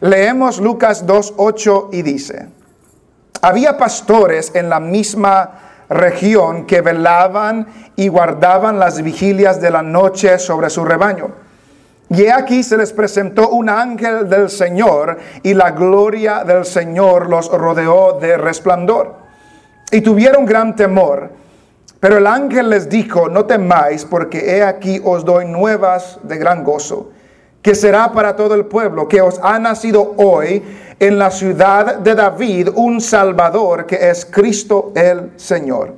Leemos Lucas 2, 8 y dice, había pastores en la misma región que velaban y guardaban las vigilias de la noche sobre su rebaño. Y aquí se les presentó un ángel del Señor y la gloria del Señor los rodeó de resplandor. Y tuvieron gran temor. Pero el ángel les dijo, no temáis, porque he aquí os doy nuevas de gran gozo, que será para todo el pueblo, que os ha nacido hoy en la ciudad de David un Salvador, que es Cristo el Señor.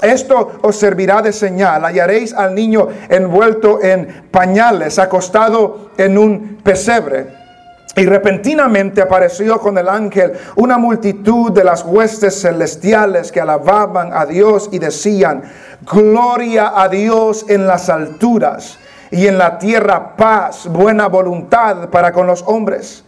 Esto os servirá de señal. Hallaréis al niño envuelto en pañales, acostado en un pesebre. Y repentinamente apareció con el ángel una multitud de las huestes celestiales que alababan a Dios y decían, Gloria a Dios en las alturas y en la tierra paz, buena voluntad para con los hombres.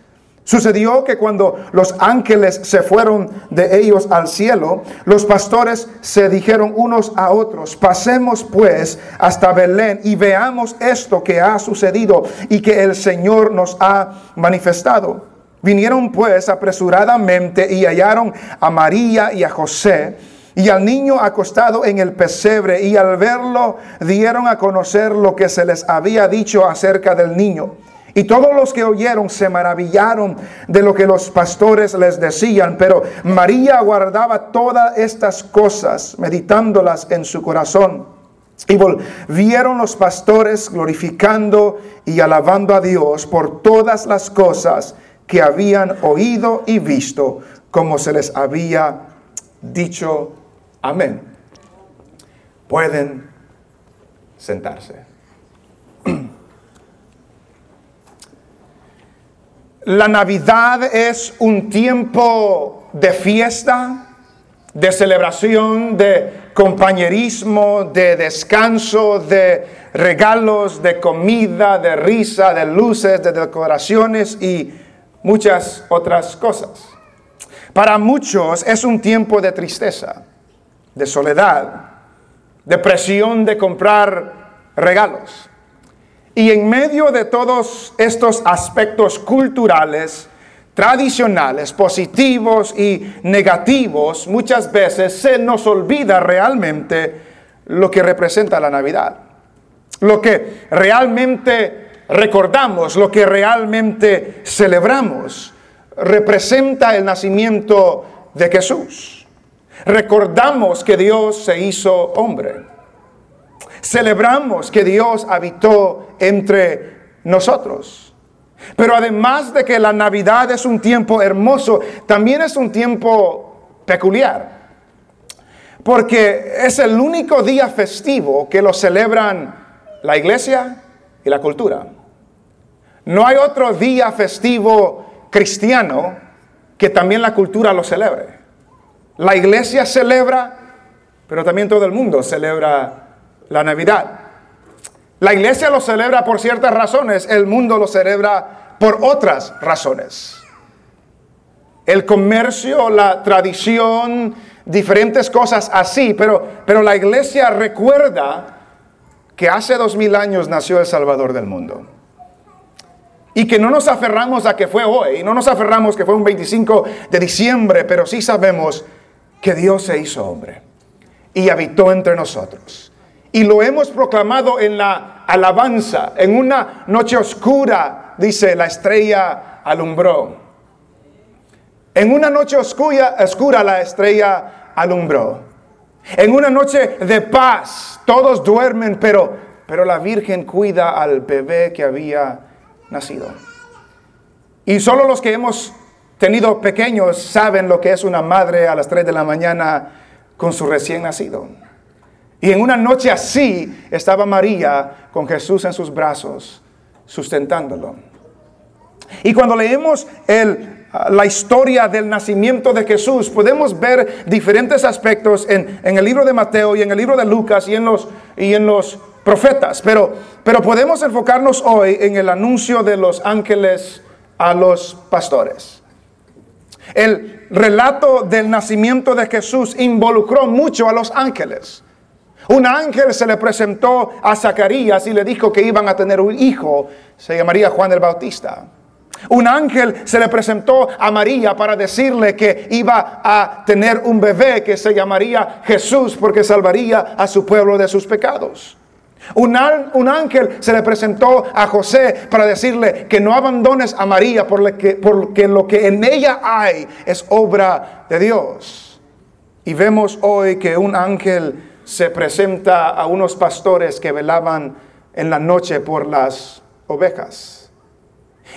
Sucedió que cuando los ángeles se fueron de ellos al cielo, los pastores se dijeron unos a otros, pasemos pues hasta Belén y veamos esto que ha sucedido y que el Señor nos ha manifestado. Vinieron pues apresuradamente y hallaron a María y a José y al niño acostado en el pesebre y al verlo dieron a conocer lo que se les había dicho acerca del niño. Y todos los que oyeron se maravillaron de lo que los pastores les decían, pero María guardaba todas estas cosas, meditándolas en su corazón. Y volvieron los pastores glorificando y alabando a Dios por todas las cosas que habían oído y visto, como se les había dicho. Amén. Pueden sentarse. La Navidad es un tiempo de fiesta, de celebración, de compañerismo, de descanso, de regalos, de comida, de risa, de luces, de decoraciones y muchas otras cosas. Para muchos es un tiempo de tristeza, de soledad, de presión de comprar regalos. Y en medio de todos estos aspectos culturales, tradicionales, positivos y negativos, muchas veces se nos olvida realmente lo que representa la Navidad. Lo que realmente recordamos, lo que realmente celebramos, representa el nacimiento de Jesús. Recordamos que Dios se hizo hombre. Celebramos que Dios habitó entre nosotros. Pero además de que la Navidad es un tiempo hermoso, también es un tiempo peculiar. Porque es el único día festivo que lo celebran la iglesia y la cultura. No hay otro día festivo cristiano que también la cultura lo celebre. La iglesia celebra, pero también todo el mundo celebra la Navidad. La iglesia lo celebra por ciertas razones, el mundo lo celebra por otras razones. El comercio, la tradición, diferentes cosas así, pero, pero la iglesia recuerda que hace dos mil años nació el Salvador del mundo. Y que no nos aferramos a que fue hoy, no nos aferramos que fue un 25 de diciembre, pero sí sabemos que Dios se hizo hombre y habitó entre nosotros y lo hemos proclamado en la alabanza. En una noche oscura, dice, la estrella alumbró. En una noche oscura, oscura la estrella alumbró. En una noche de paz, todos duermen, pero, pero la Virgen cuida al bebé que había nacido. Y solo los que hemos tenido pequeños saben lo que es una madre a las 3 de la mañana con su recién nacido. Y en una noche así estaba María con Jesús en sus brazos, sustentándolo. Y cuando leemos el, la historia del nacimiento de Jesús, podemos ver diferentes aspectos en, el libro de Mateo y en el libro de Lucas y en los, y en los profetas. Pero, pero podemos enfocarnos hoy en el anuncio de los ángeles a los pastores. El relato del nacimiento de Jesús involucró mucho a los ángeles. Un ángel se le presentó a Zacarías y le dijo que iban a tener un hijo, se llamaría Juan el Bautista. Un ángel se le presentó a María para decirle que iba a tener un bebé que se llamaría Jesús porque salvaría a su pueblo de sus pecados. Un, ángel se le presentó a José para decirle que no abandones a María porque, lo que en ella hay es obra de Dios. Y vemos hoy que un ángel se presenta a unos pastores que velaban en la noche por las ovejas.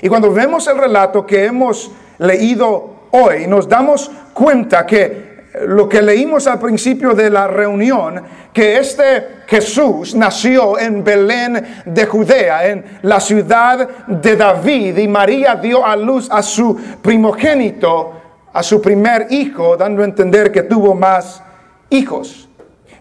Y cuando vemos el relato que hemos leído hoy, nos damos cuenta que lo que leímos al principio de la reunión, que este Jesús nació en Belén de Judea, en la ciudad de David, y María dio a luz a su primogénito, a su primer hijo, dando a entender que tuvo más hijos.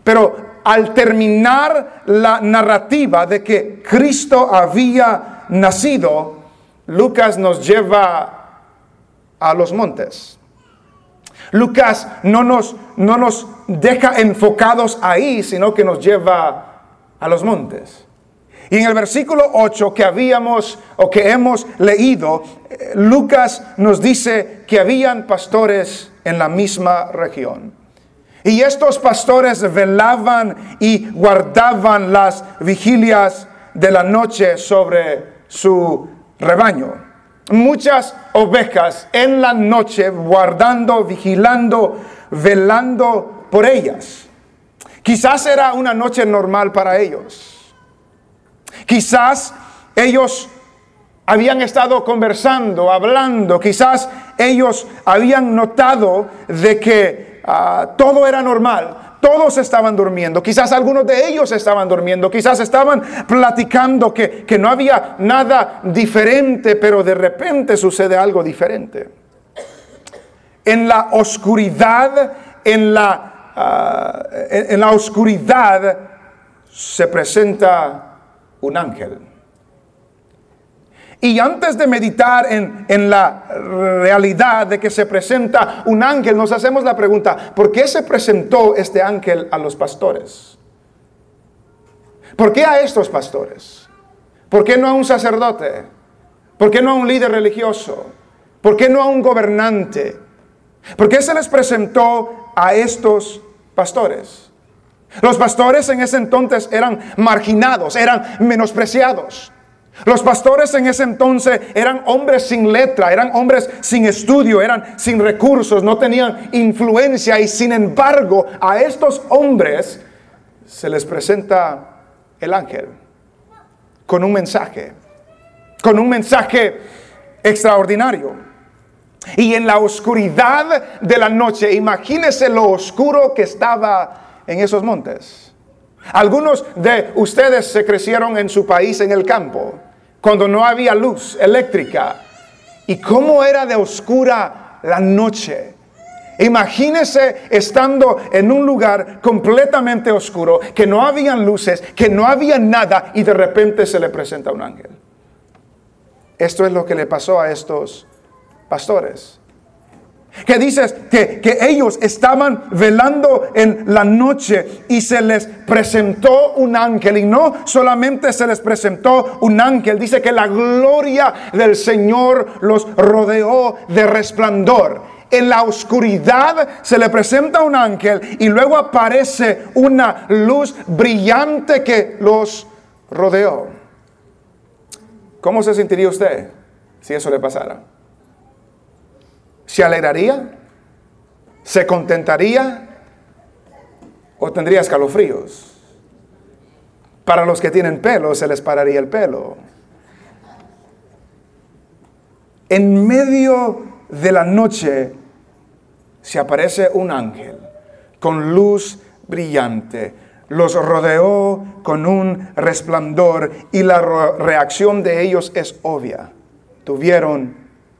Pero al terminar la narrativa de que Cristo había nacido, Lucas nos lleva a los montes. Lucas no nos, no nos deja enfocados ahí, sino que nos lleva a los montes. Y en el versículo 8 que habíamos o que hemos leído, eh, Lucas nos dice que habían pastores en la misma región. Y estos pastores velaban y guardaban las vigilias de la noche sobre su rebaño muchas ovejas en la noche guardando, vigilando, velando por ellas. Quizás era una noche normal para ellos. Quizás ellos habían estado conversando, hablando, quizás ellos habían notado de que ah, todo era normal, todos estaban durmiendo, quizás algunos de ellos estaban durmiendo, quizás estaban platicando que, no había nada diferente, pero de repente sucede algo diferente. En la oscuridad, en la, ah, en la oscuridad se presenta un ángel. Y antes de meditar en, la realidad de que se presenta un ángel, nos hacemos la pregunta, ¿por qué se presentó este ángel a los pastores? ¿Por qué a estos pastores? ¿Por qué no a un sacerdote? ¿Por qué no a un líder religioso? ¿Por qué no a un gobernante? ¿Por qué se les presentó a estos pastores? Los pastores en ese entonces eran marginados, eran menospreciados. Los pastores en ese entonces eran hombres sin letra, eran hombres sin estudio, eran sin recursos, no tenían influencia y sin embargo a estos hombres se les presenta el ángel con un mensaje, con un mensaje extraordinario. Y en la oscuridad de la noche, imagínese lo oscuro que estaba en esos montes. Algunos de ustedes se crecieron en su país en el campo cuando no había luz eléctrica. ¿Y cómo era de oscura la noche? Imagínese estando en un lugar completamente oscuro, que no habían luces, que no había nada y de repente se le presenta un ángel. Esto es lo que le pasó a estos pastores. Que dices que, que, ellos estaban velando en la noche y se les presentó un ángel. Y no solamente se les presentó un ángel, dice que la gloria del Señor los rodeó de resplandor. En la oscuridad se le presenta un ángel y luego aparece una luz brillante que los rodeó. ¿Cómo se sentiría usted si eso le pasara? ¿Se alegraría? ¿Se contentaría? ¿O tendría escalofríos? Para los que tienen pelo, se les pararía el pelo. En medio de la noche se aparece un ángel con luz brillante. Los rodeó con un resplandor y la reacción de ellos es obvia. Tuvieron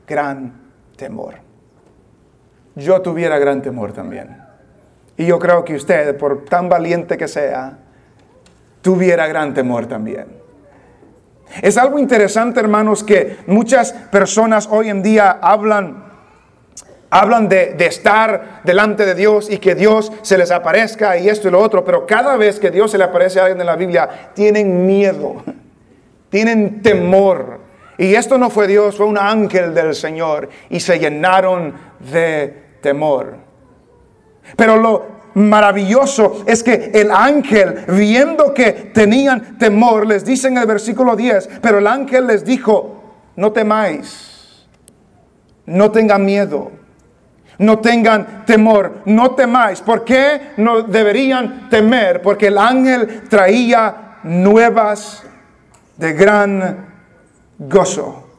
gran temor yo tuviera gran temor también. Y yo creo que usted, por tan valiente que sea, tuviera gran temor también. Es algo interesante, hermanos, que muchas personas hoy en día hablan, hablan de, de, estar delante de Dios y que Dios se les aparezca y esto y lo otro, pero cada vez que Dios se le aparece a alguien en la Biblia, tienen miedo, tienen temor. Y esto no fue Dios, fue un ángel del Señor. Y se llenaron de temor. Pero lo maravilloso es que el ángel, viendo que tenían temor, les dice en el versículo 10, pero el ángel les dijo, no temáis, no tengan miedo. No tengan temor, no temáis. ¿Por qué no deberían temer? Porque el ángel traía nuevas de gran gozo.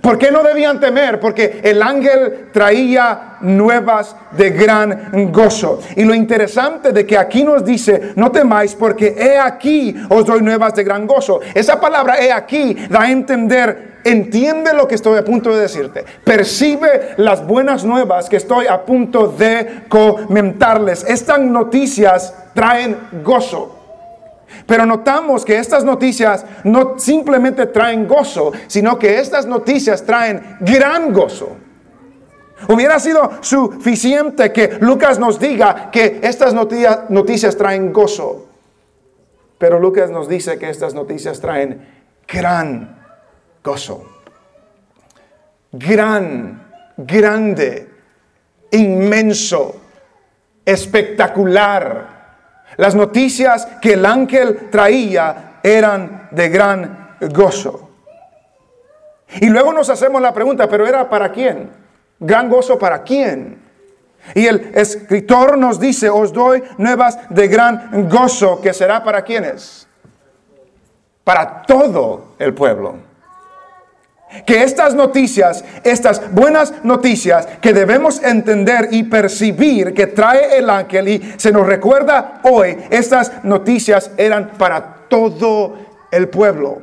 ¿Por qué no debían temer? Porque el ángel traía nuevas de gran gozo. Y lo interesante de que aquí nos dice, no temáis porque he aquí os doy nuevas de gran gozo. Esa palabra he aquí da a entender, entiende lo que estoy a punto de decirte. Percibe las buenas nuevas que estoy a punto de comentarles. Estas noticias traen gozo. Pero notamos que estas noticias no simplemente traen gozo, sino que estas noticias traen gran gozo. Hubiera sido suficiente que Lucas nos diga que estas noticias, traen gozo. Pero Lucas nos dice que estas noticias traen gran gozo. Gran, grande, inmenso, espectacular las noticias que el ángel traía eran de gran gozo. Y luego nos hacemos la pregunta, pero ¿era para quién? ¿Gran gozo para quién? Y el escritor nos dice, os doy nuevas de gran gozo, que será para quienes? Para todo el pueblo que estas noticias, estas buenas noticias que debemos entender y percibir que trae el ángel y se nos recuerda hoy, estas noticias eran para todo el pueblo.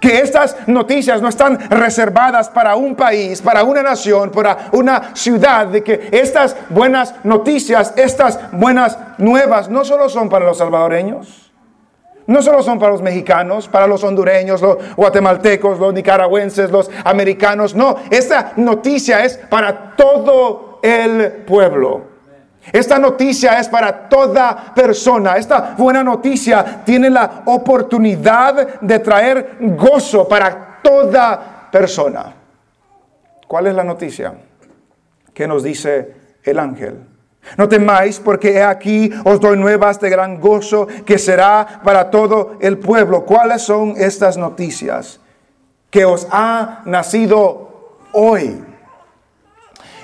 Que estas noticias no están reservadas para un país, para una nación, para una ciudad, de que estas buenas noticias, estas buenas nuevas no solo son para los salvadoreños, no solo son para los mexicanos, para los hondureños, los guatemaltecos, los nicaragüenses, los americanos. No, esta noticia es para todo el pueblo. Esta noticia es para toda persona. Esta buena noticia tiene la oportunidad de traer gozo para toda persona. ¿Cuál es la noticia? ¿Qué nos dice el ángel? No temáis, porque he aquí os doy nuevas de gran gozo que será para todo el pueblo. ¿Cuáles son estas noticias? Que os ha nacido hoy.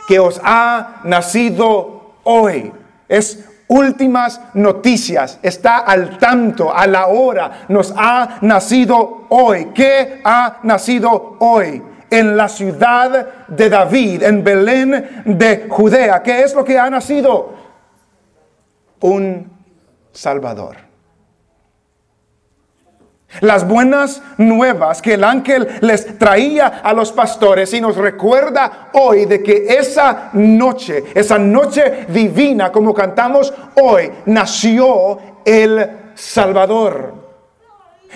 Que os ha nacido hoy. Es últimas noticias. Está al tanto, a la hora. Nos ha nacido hoy. ¿Qué ha nacido hoy? En la ciudad de David, en Belén de Judea. ¿Qué es lo que ha nacido? Un Salvador. Las buenas nuevas que el ángel les traía a los pastores y nos recuerda hoy de que esa noche, esa noche divina, como cantamos hoy, nació el Salvador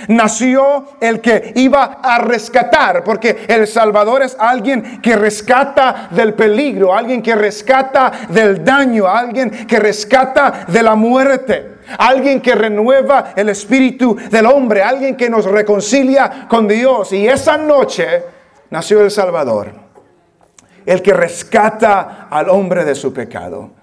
nació el que iba a rescatar, porque el Salvador es alguien que rescata del peligro, alguien que rescata del daño, alguien que rescata de la muerte. Alguien que renueva el espíritu del hombre, alguien que nos reconcilia con Dios. Y esa noche nació el Salvador, el que rescata al hombre de su pecado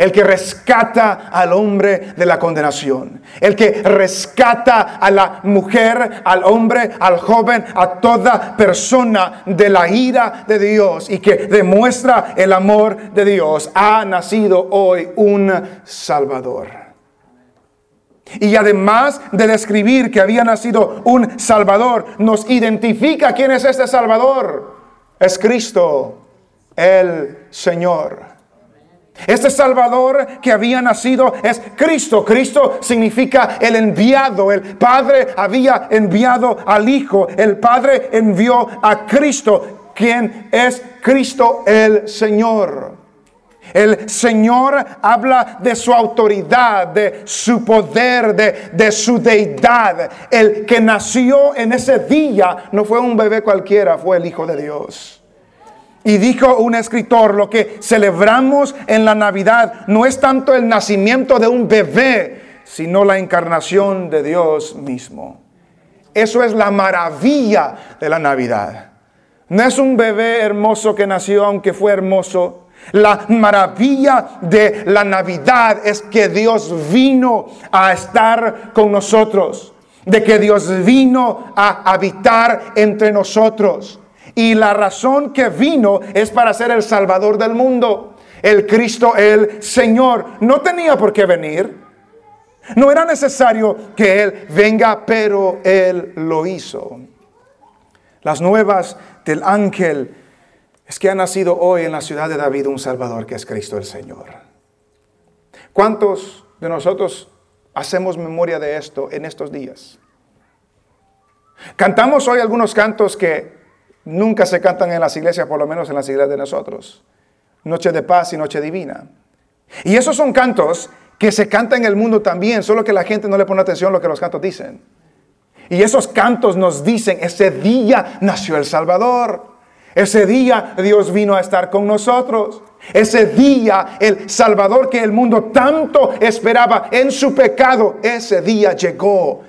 el que rescata al hombre de la condenación, el que rescata a la mujer, al hombre, al joven, a toda persona de la ira de Dios y que demuestra el amor de Dios. Ha nacido hoy un Salvador. Y además de describir que había nacido un Salvador, nos identifica quién es este Salvador. Es Cristo, el Señor. Este Salvador que había nacido es Cristo. Cristo significa el enviado. El Padre había enviado al Hijo. El Padre envió a Cristo, quien es Cristo el Señor. El Señor habla de su autoridad, de su poder, de, de, su deidad. El que nació en ese día no fue un bebé cualquiera, fue el Hijo de Dios. Y dijo un escritor, lo que celebramos en la Navidad no es tanto el nacimiento de un bebé, sino la encarnación de Dios mismo. Eso es la maravilla de la Navidad. No es un bebé hermoso que nació, aunque fue hermoso. La maravilla de la Navidad es que Dios vino a estar con nosotros, de que Dios vino a habitar entre nosotros. Y la razón que vino es para ser el Salvador del mundo. El Cristo, el Señor, no tenía por qué venir. No era necesario que Él venga, pero Él lo hizo. Las nuevas del ángel es que ha nacido hoy en la ciudad de David un Salvador que es Cristo el Señor. ¿Cuántos de nosotros hacemos memoria de esto en estos días? Cantamos hoy algunos cantos que nunca se cantan en las iglesias, por lo menos en las iglesias de nosotros. Noche de paz y noche divina. Y esos son cantos que se cantan en el mundo también, solo que la gente no le pone atención a lo que los cantos dicen. Y esos cantos nos dicen, ese día nació el Salvador. Ese día Dios vino a estar con nosotros. Ese día el Salvador que el mundo tanto esperaba en su pecado, ese día llegó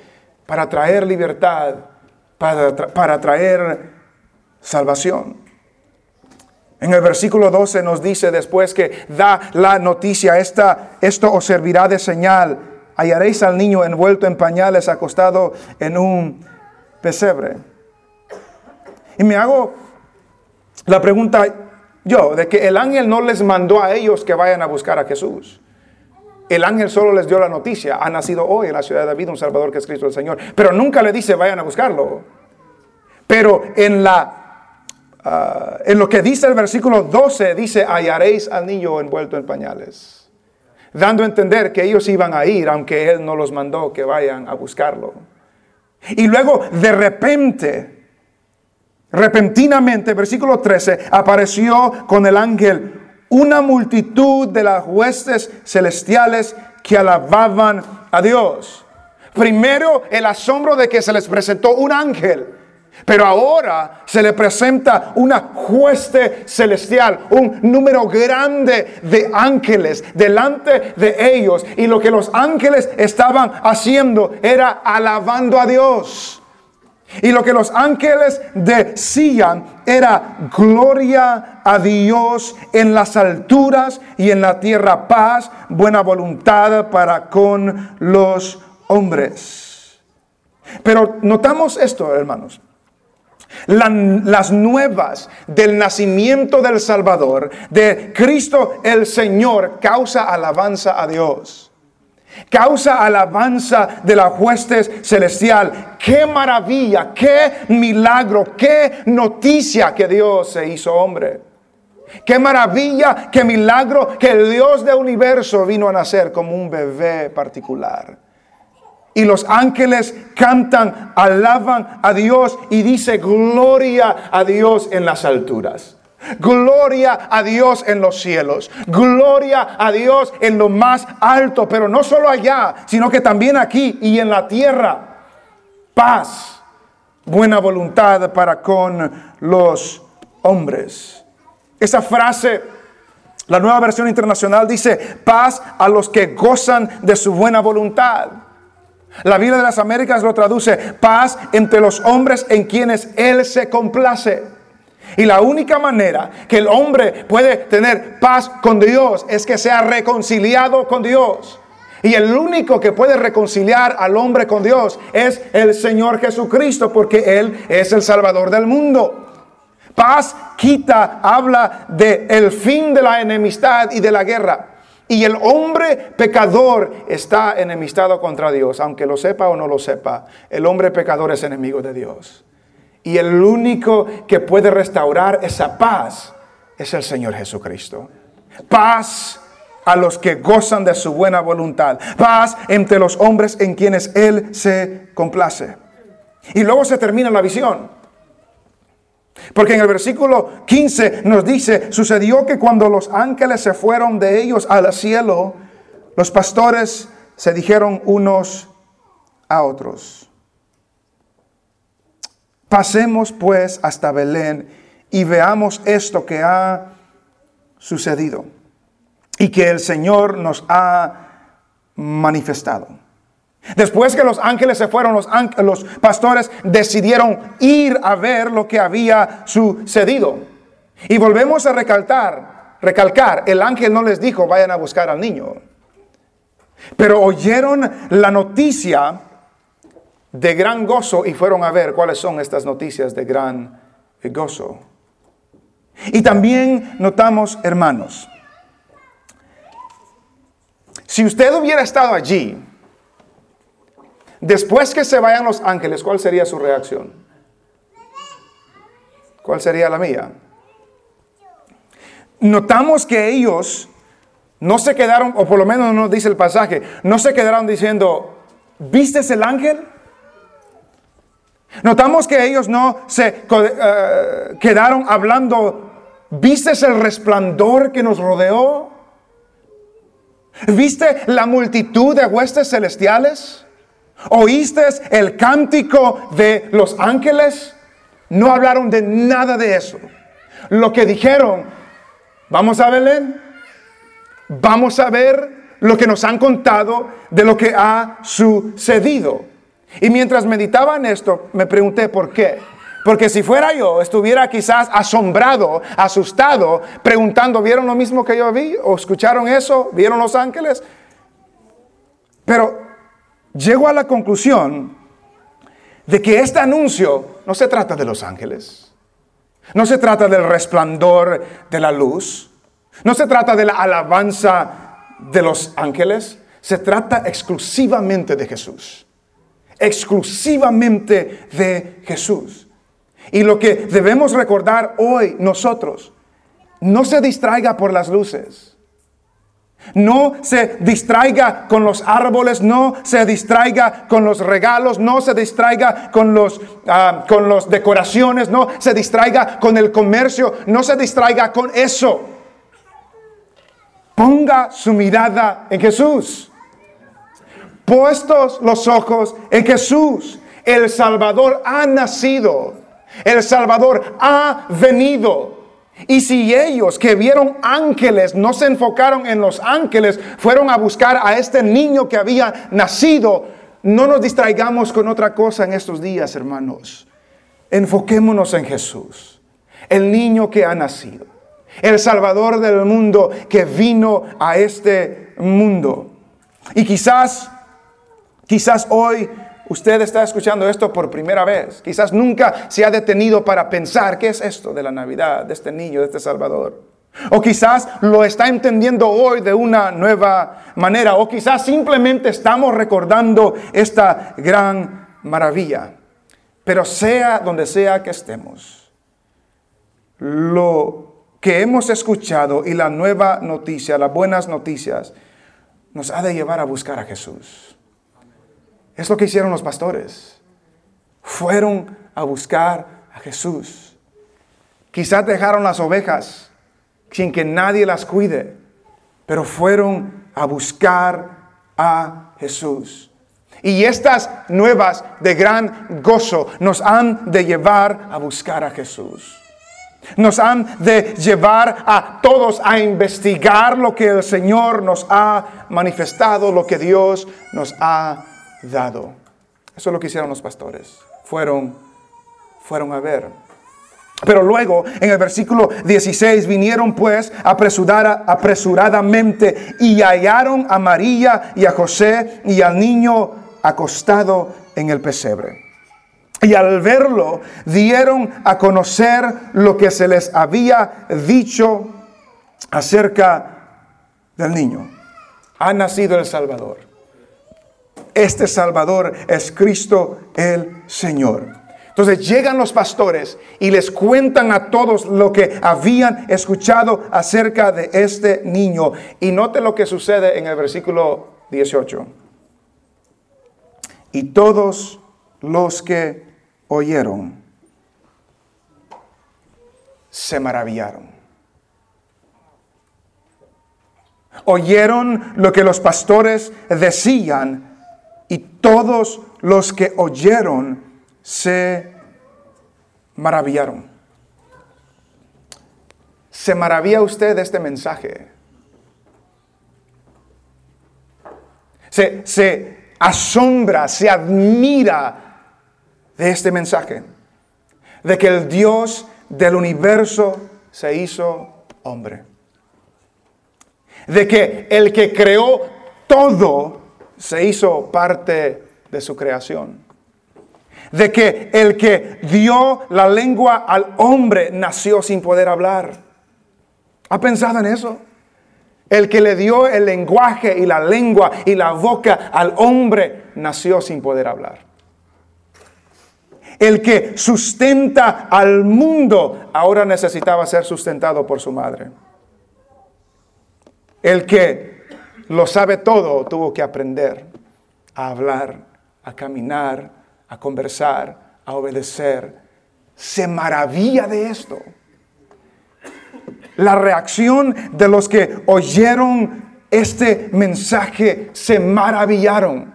para traer libertad, para, para traer salvación. En el versículo 12 nos dice después que da la noticia, esta, esto os servirá de señal hallaréis al niño envuelto en pañales, acostado en un pesebre. Y me hago la pregunta yo, de que el ángel no les mandó a ellos que vayan a buscar a Jesús. El ángel solo les dio la noticia, ha nacido hoy en la ciudad de David un Salvador que es Cristo el Señor. Pero nunca le dice vayan a buscarlo. Pero en la ah, en lo que dice el versículo 12 dice hallaréis al niño envuelto en pañales dando a entender que ellos iban a ir, aunque Él no los mandó que vayan a buscarlo. Y luego, de repente, repentinamente, versículo 13, apareció con el ángel una multitud de las huestes celestiales que alababan a Dios. Primero, el asombro de que se les presentó un ángel. Pero ahora se le presenta una hueste celestial, un número grande de ángeles delante de ellos. Y lo que los ángeles estaban haciendo era alabando a Dios. Y lo que los ángeles decían era gloria a Dios en las alturas y en la tierra paz, buena voluntad para con los hombres. Pero notamos esto, hermanos las nuevas del nacimiento del Salvador, de Cristo el Señor, causa alabanza a Dios. Causa alabanza de la huestes celestial. Qué maravilla, qué milagro, qué noticia que Dios se hizo hombre. Qué maravilla, qué milagro que el Dios del universo vino a nacer como un bebé particular. Y los ángeles cantan, alaban a Dios y dice gloria a Dios en las alturas. Gloria a Dios en los cielos. Gloria a Dios en lo más alto. Pero no solo allá, sino que también aquí y en la tierra. Paz, buena voluntad para con los hombres. Esa frase, la nueva versión internacional dice, paz a los que gozan de su buena voluntad. La Biblia de las Américas lo traduce paz entre los hombres en quienes Él se complace. Y la única manera que el hombre puede tener paz con Dios es que sea reconciliado con Dios. Y el único que puede reconciliar al hombre con Dios es el Señor Jesucristo, porque Él es el Salvador del mundo. Paz quita, habla de el fin de la enemistad y de la guerra. Y el hombre pecador está enemistado contra Dios, aunque lo sepa o no lo sepa. El hombre pecador es enemigo de Dios. Y el único que puede restaurar esa paz es el Señor Jesucristo. Paz a los que gozan de su buena voluntad. Paz entre los hombres en quienes Él se complace. Y luego se termina la visión. Porque en el versículo 15 nos dice, sucedió que cuando los ángeles se fueron de ellos al cielo, los pastores se dijeron unos a otros, pasemos pues hasta Belén y veamos esto que ha sucedido y que el Señor nos ha manifestado. Después que los ángeles se fueron, los, pastores decidieron ir a ver lo que había sucedido. Y volvemos a recalcar, recalcar, el ángel no les dijo, vayan a buscar al niño. Pero oyeron la noticia de gran gozo y fueron a ver cuáles son estas noticias de gran gozo. Y también notamos, hermanos, si usted hubiera estado allí, después que se vayan los ángeles, ¿cuál sería su reacción? ¿Cuál sería la mía? Notamos que ellos no se quedaron, o por lo menos no dice el pasaje, no se quedaron diciendo, ¿viste el ángel? Notamos que ellos no se eh, quedaron hablando, ¿viste el resplandor que nos rodeó? ¿Viste la multitud de huestes celestiales? ¿Oíste el cántico de los ángeles? No hablaron de nada de eso. Lo que dijeron, vamos a Belén, vamos a ver lo que nos han contado de lo que ha sucedido. Y mientras meditaba en esto, me pregunté por qué. Porque si fuera yo, estuviera quizás asombrado, asustado, preguntando, ¿vieron lo mismo que yo vi? ¿O escucharon eso? ¿Vieron los ángeles? Pero llego a la conclusión de que este anuncio no se trata de los ángeles. No se trata del resplandor de la luz. No se trata de la alabanza de los ángeles. Se trata exclusivamente de Jesús. Exclusivamente de Jesús. Y lo que debemos recordar hoy nosotros, no se distraiga por las luces. No se distraiga con los árboles, no se distraiga con los regalos, no se distraiga con los ah, con las decoraciones, no se distraiga con el comercio, no se distraiga con eso. Ponga su mirada en Jesús. Puestos los ojos en Jesús, el Salvador ha nacido. El Salvador ha venido. Y si ellos que vieron ángeles no se enfocaron en los ángeles, fueron a buscar a este niño que había nacido, no nos distraigamos con otra cosa en estos días, hermanos. Enfoquémonos en Jesús, el niño que ha nacido, el Salvador del mundo que vino a este mundo. Y quizás, quizás hoy Usted está escuchando esto por primera vez. Quizás nunca se ha detenido para pensar qué es esto de la Navidad, de este niño, de este Salvador. O quizás lo está entendiendo hoy de una nueva manera. O quizás simplemente estamos recordando esta gran maravilla. Pero sea donde sea que estemos, lo que hemos escuchado y la nueva noticia, las buenas noticias, nos ha de llevar a buscar a Jesús. Es lo que hicieron los pastores. Fueron a buscar a Jesús. Quizás dejaron las ovejas sin que nadie las cuide, pero fueron a buscar a Jesús. Y estas nuevas de gran gozo nos han de llevar a buscar a Jesús. Nos han de llevar a todos a investigar lo que el Señor nos ha manifestado, lo que Dios nos ha dado. Eso es lo que hicieron los pastores. Fueron, fueron a ver. Pero luego, en el versículo 16, vinieron pues apresuradamente y hallaron a María y a José y al niño acostado en el pesebre. Y al verlo, dieron a conocer lo que se les había dicho acerca del niño. Ha nacido el Salvador. Este Salvador es Cristo el Señor. Entonces llegan los pastores y les cuentan a todos lo que habían escuchado acerca de este niño. Y note lo que sucede en el versículo 18. Y todos los que oyeron se maravillaron. Oyeron lo que los pastores decían todos los que oyeron se maravillaron. ¿Se maravilla usted de este mensaje? ¿Se, asombra, se admira de este mensaje, de que el Dios del universo se hizo hombre. De que el que creó todo se hizo parte de su creación. De que el que dio la lengua al hombre nació sin poder hablar. ¿Ha pensado en eso? El que le dio el lenguaje y la lengua y la boca al hombre nació sin poder hablar. El que sustenta al mundo ahora necesitaba ser sustentado por su madre. El que lo sabe todo tuvo que aprender a hablar, a caminar, a conversar, a obedecer. Se maravilla de esto la reacción de los que oyeron este mensaje se maravillaron.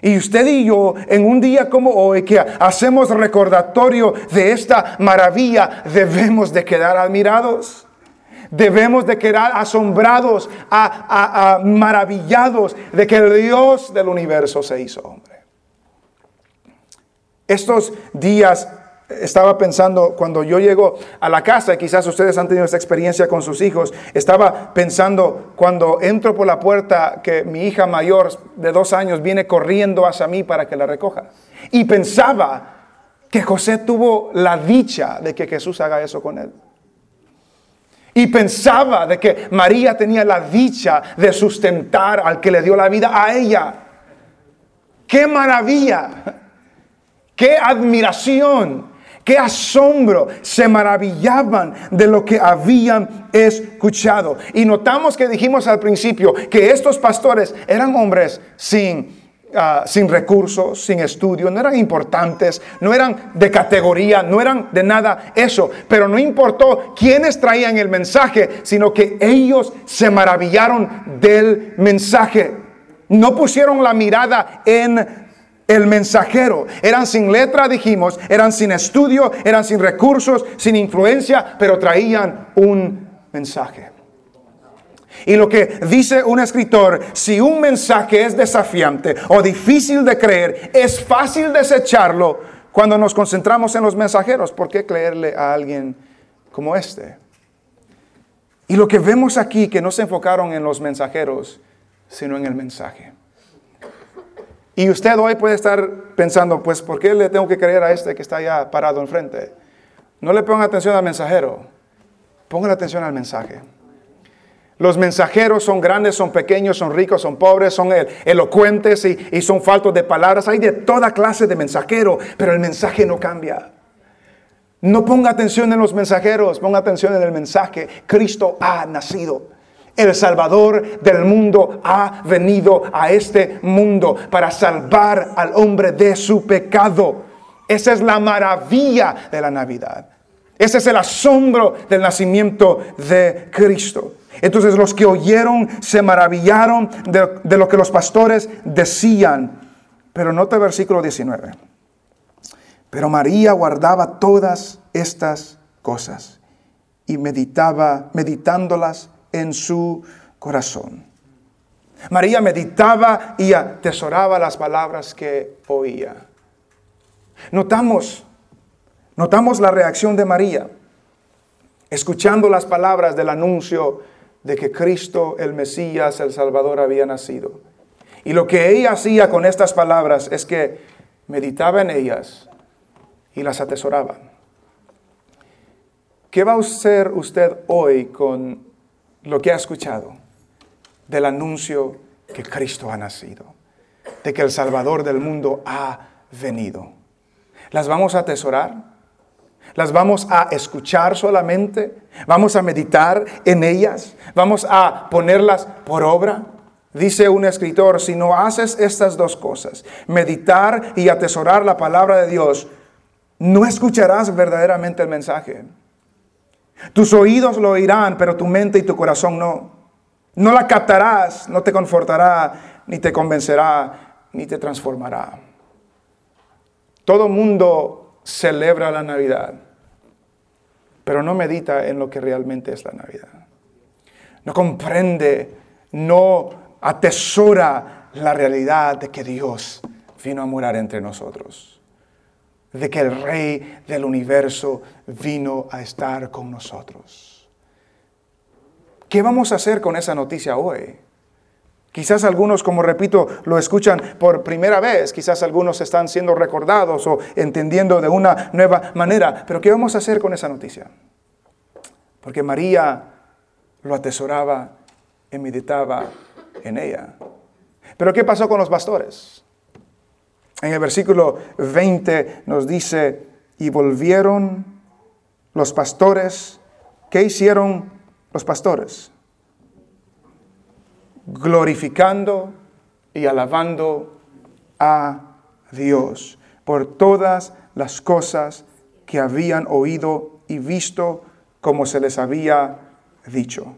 Y usted y yo, en un día como hoy, que hacemos recordatorio de esta maravilla, debemos de quedar admirados. Debemos de quedar asombrados, a, maravillados de que el Dios del universo se hizo hombre. Estos días estaba pensando cuando yo llego a la casa, quizás ustedes han tenido esta experiencia con sus hijos, estaba pensando cuando entro por la puerta que mi hija mayor de dos años viene corriendo hacia mí para que la recoja. Y pensaba que José tuvo la dicha de que Jesús haga eso con él. Y pensaba de que María tenía la dicha de sustentar al que le dio la vida a ella. ¡Qué maravilla! ¡Qué admiración! qué asombro, se maravillaban de lo que habían escuchado. Y notamos que dijimos al principio que estos pastores eran hombres sin... Ah, sin recursos, sin estudio, no eran importantes, no eran de categoría, no eran de nada eso, pero no importó quiénes traían el mensaje, sino que ellos se maravillaron del mensaje. No pusieron la mirada en el mensajero. Eran sin letra, dijimos, eran sin estudio, eran sin recursos, sin influencia, pero traían un mensaje. Y lo que dice un escritor, si un mensaje es desafiante o difícil de creer, es fácil desecharlo cuando nos concentramos en los mensajeros. ¿Por qué creerle a alguien como este? Y lo que vemos aquí, que no se enfocaron en los mensajeros, sino en el mensaje. Y usted hoy puede estar pensando, pues, ¿por qué le tengo que creer a este que está allá parado enfrente? No le ponga atención al mensajero, ponga atención al mensaje. Los mensajeros son grandes, son pequeños, son ricos, son pobres, son elocuentes y, y son faltos de palabras. Hay de toda clase de mensajero, pero el mensaje no cambia. No ponga atención en los mensajeros, ponga atención en el mensaje. Cristo ha nacido. El Salvador del mundo ha venido a este mundo para salvar al hombre de su pecado. Esa es la maravilla de la Navidad. Ese es el asombro del nacimiento de Cristo. Entonces los que oyeron se maravillaron de, lo que los pastores decían. Pero nota el versículo 19. Pero María guardaba todas estas cosas y meditaba, meditándolas en su corazón. María meditaba y atesoraba las palabras que oía. Notamos, notamos la reacción de María, escuchando las palabras del anuncio de que Cristo, el Mesías, el Salvador, había nacido. Y lo que ella hacía con estas palabras es que meditaba en ellas y las atesoraba. ¿Qué va a hacer usted hoy con lo que ha escuchado del anuncio que Cristo ha nacido, de que el Salvador del mundo ha venido. ¿Las vamos a atesorar? ¿Las vamos a escuchar solamente? ¿Vamos a meditar en ellas? ¿Vamos a ponerlas por obra? Dice un escritor, si no haces estas dos cosas, meditar y atesorar la palabra de Dios, no escucharás verdaderamente el mensaje. Tus oídos lo oirán, pero tu mente y tu corazón no. No la captarás, no te confortará, ni te convencerá, ni te transformará. Todo mundo celebra la Navidad, pero no medita en lo que realmente es la Navidad. No comprende, no atesora la realidad de que Dios vino a morar entre nosotros, de que el Rey del universo vino a estar con nosotros. ¿Qué vamos a hacer con esa noticia hoy? Quizás algunos, como repito, lo escuchan por primera vez, quizás algunos están siendo recordados o entendiendo de una nueva manera, pero ¿qué vamos a hacer con esa noticia? Porque María lo atesoraba y meditaba en ella. Pero ¿qué pasó con los pastores? En el versículo 20 nos dice, y volvieron los pastores. ¿Qué hicieron los pastores? Glorificando y alabando a Dios por todas las cosas que habían oído y visto como se les había dicho.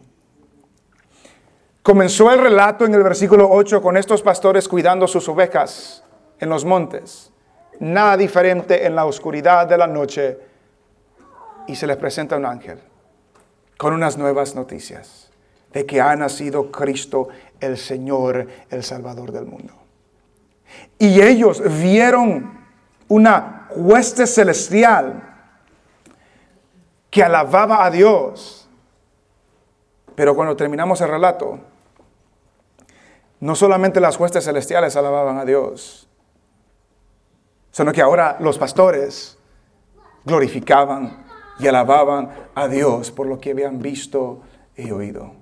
Comenzó el relato en el versículo 8 con estos pastores cuidando sus ovejas en los montes. Nada diferente en la oscuridad de la noche. Y se les presenta un ángel con unas nuevas noticias de que ha nacido Cristo el Señor, el Salvador del mundo. Y ellos vieron una hueste celestial que alababa a Dios. Pero cuando terminamos el relato, no solamente las huestes celestiales alababan a Dios, sino que ahora los pastores glorificaban y alababan a Dios por lo que habían visto y oído.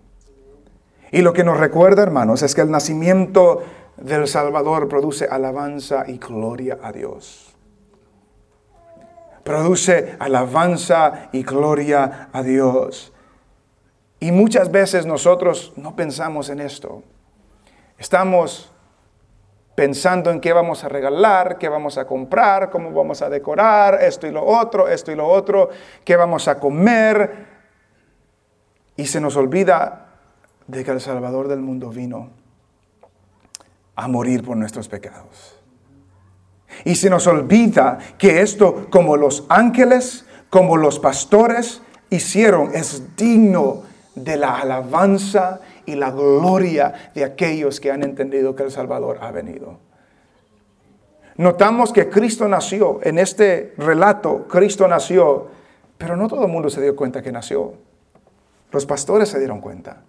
Y lo que nos recuerda, hermanos, es que el nacimiento del Salvador produce alabanza y gloria a Dios. Produce alabanza y gloria a Dios. Y muchas veces nosotros no pensamos en esto. Estamos pensando en qué vamos a regalar, qué vamos a comprar, cómo vamos a decorar, esto y lo otro, esto y lo otro, qué vamos a comer. Y se nos olvida de que el Salvador del mundo vino a morir por nuestros pecados. Y se nos olvida que esto, como los ángeles, como los pastores hicieron, es digno de la alabanza y la gloria de aquellos que han entendido que el Salvador ha venido. Notamos que Cristo nació, en este relato, Cristo nació, pero no todo el mundo se dio cuenta que nació. Los pastores se dieron cuenta.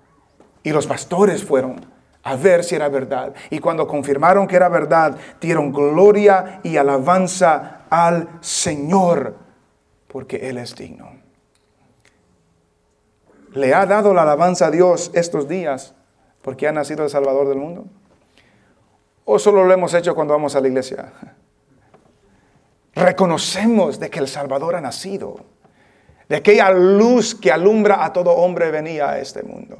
Y los pastores fueron a ver si era verdad. Y cuando confirmaron que era verdad, dieron gloria y alabanza al Señor, porque Él es digno le ha dado la alabanza a Dios estos días porque ha nacido el Salvador del mundo? ¿O solo lo hemos hecho cuando vamos a la iglesia? Reconocemos de que el Salvador ha nacido, de aquella luz que alumbra a todo hombre venía a este mundo.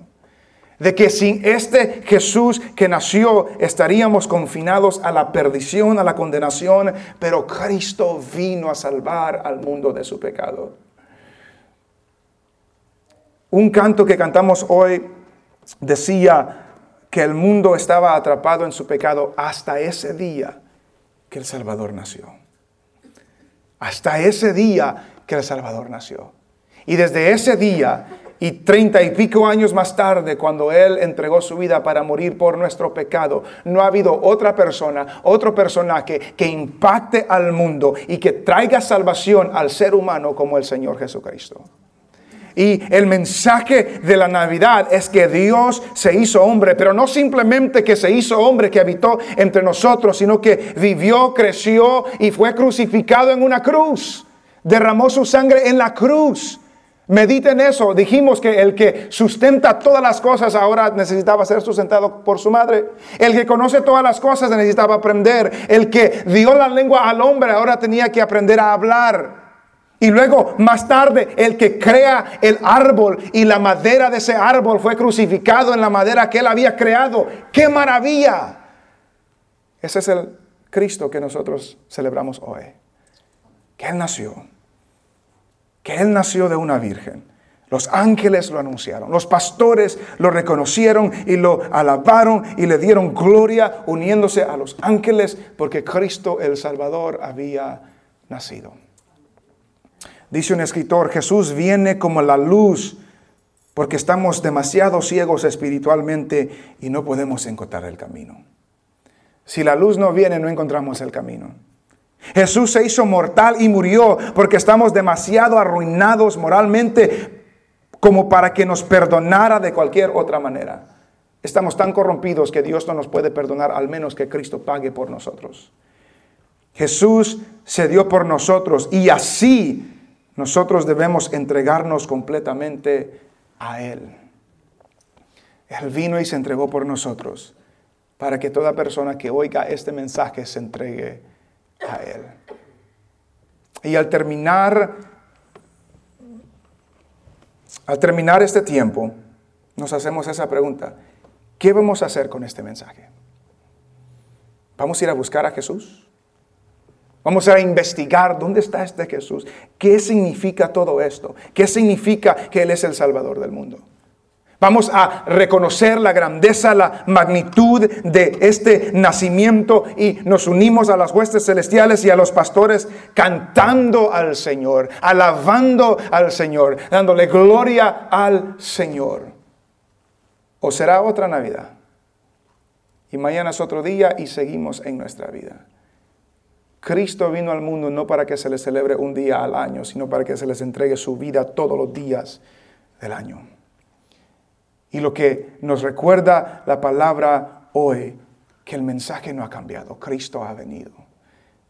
De que sin este Jesús que nació estaríamos confinados a la perdición, a la condenación, pero Cristo vino a salvar al mundo de su pecado. Un canto que cantamos hoy decía que el mundo estaba atrapado en su pecado hasta ese día que el Salvador nació. Hasta ese día que el Salvador nació. Y desde ese día y treinta y pico años más tarde, cuando Él entregó su vida para morir por nuestro pecado, no ha habido otra persona, otro personaje que impacte al mundo y que traiga salvación al ser humano como el Señor Jesucristo. Y el mensaje de la Navidad es que Dios se hizo hombre, pero no simplemente que se hizo hombre, que habitó entre nosotros, sino que vivió, creció y fue crucificado en una cruz. Derramó su sangre en la cruz. Mediten eso. Dijimos que el que sustenta todas las cosas ahora necesitaba ser sustentado por su madre. El que conoce todas las cosas necesitaba aprender. El que dio la lengua al hombre ahora tenía que aprender a hablar. Y luego, más tarde, el que crea el árbol y la madera de ese árbol fue crucificado en la madera que él había creado. ¡Qué maravilla! Ese es el Cristo que nosotros celebramos hoy. Que Él nació. Que Él nació de una virgen. Los ángeles lo anunciaron, los pastores lo reconocieron y lo alabaron y le dieron gloria uniéndose a los ángeles porque Cristo el Salvador había nacido. Dice un escritor, Jesús viene como la luz porque estamos demasiado ciegos espiritualmente y no podemos encontrar el camino. Si la luz no viene, no encontramos el camino. Jesús se hizo mortal y murió porque estamos demasiado arruinados moralmente como para que nos perdonara de cualquier otra manera. Estamos tan corrompidos que Dios no nos puede perdonar al menos que Cristo pague por nosotros. Jesús se dio por nosotros y así nosotros debemos entregarnos completamente a Él. Él vino y se entregó por nosotros para que toda persona que oiga este mensaje se entregue a Él. Y al terminar, al terminar este tiempo, nos hacemos esa pregunta. ¿Qué vamos a hacer con este mensaje? ¿Vamos a ir a buscar a Jesús? Vamos a investigar dónde está este Jesús. ¿Qué significa todo esto? ¿Qué significa que Él es el Salvador del mundo? Vamos a reconocer la grandeza, la magnitud de este nacimiento y nos unimos a las huestes celestiales y a los pastores cantando al Señor, alabando al Señor, dándole gloria al Señor. O será otra Navidad. Y mañana es otro día y seguimos en nuestra vida. Cristo vino al mundo no para que se le celebre un día al año, sino para que se les entregue su vida todos los días del año. Y lo que nos recuerda la palabra hoy, que el mensaje no ha cambiado, Cristo ha venido,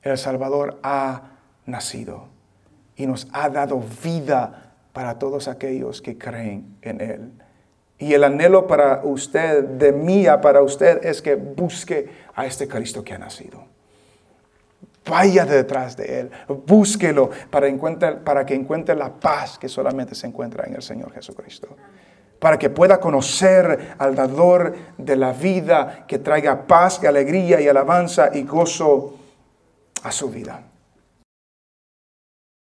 el Salvador ha nacido y nos ha dado vida para todos aquellos que creen en Él. Y el anhelo para usted, de mía para usted, es que busque a este Cristo que ha nacido. Vaya detrás de Él, búsquelo para, para que encuentre la paz que solamente se encuentra en el Señor Jesucristo para que pueda conocer al dador de la vida que traiga paz y alegría y alabanza y gozo a su vida.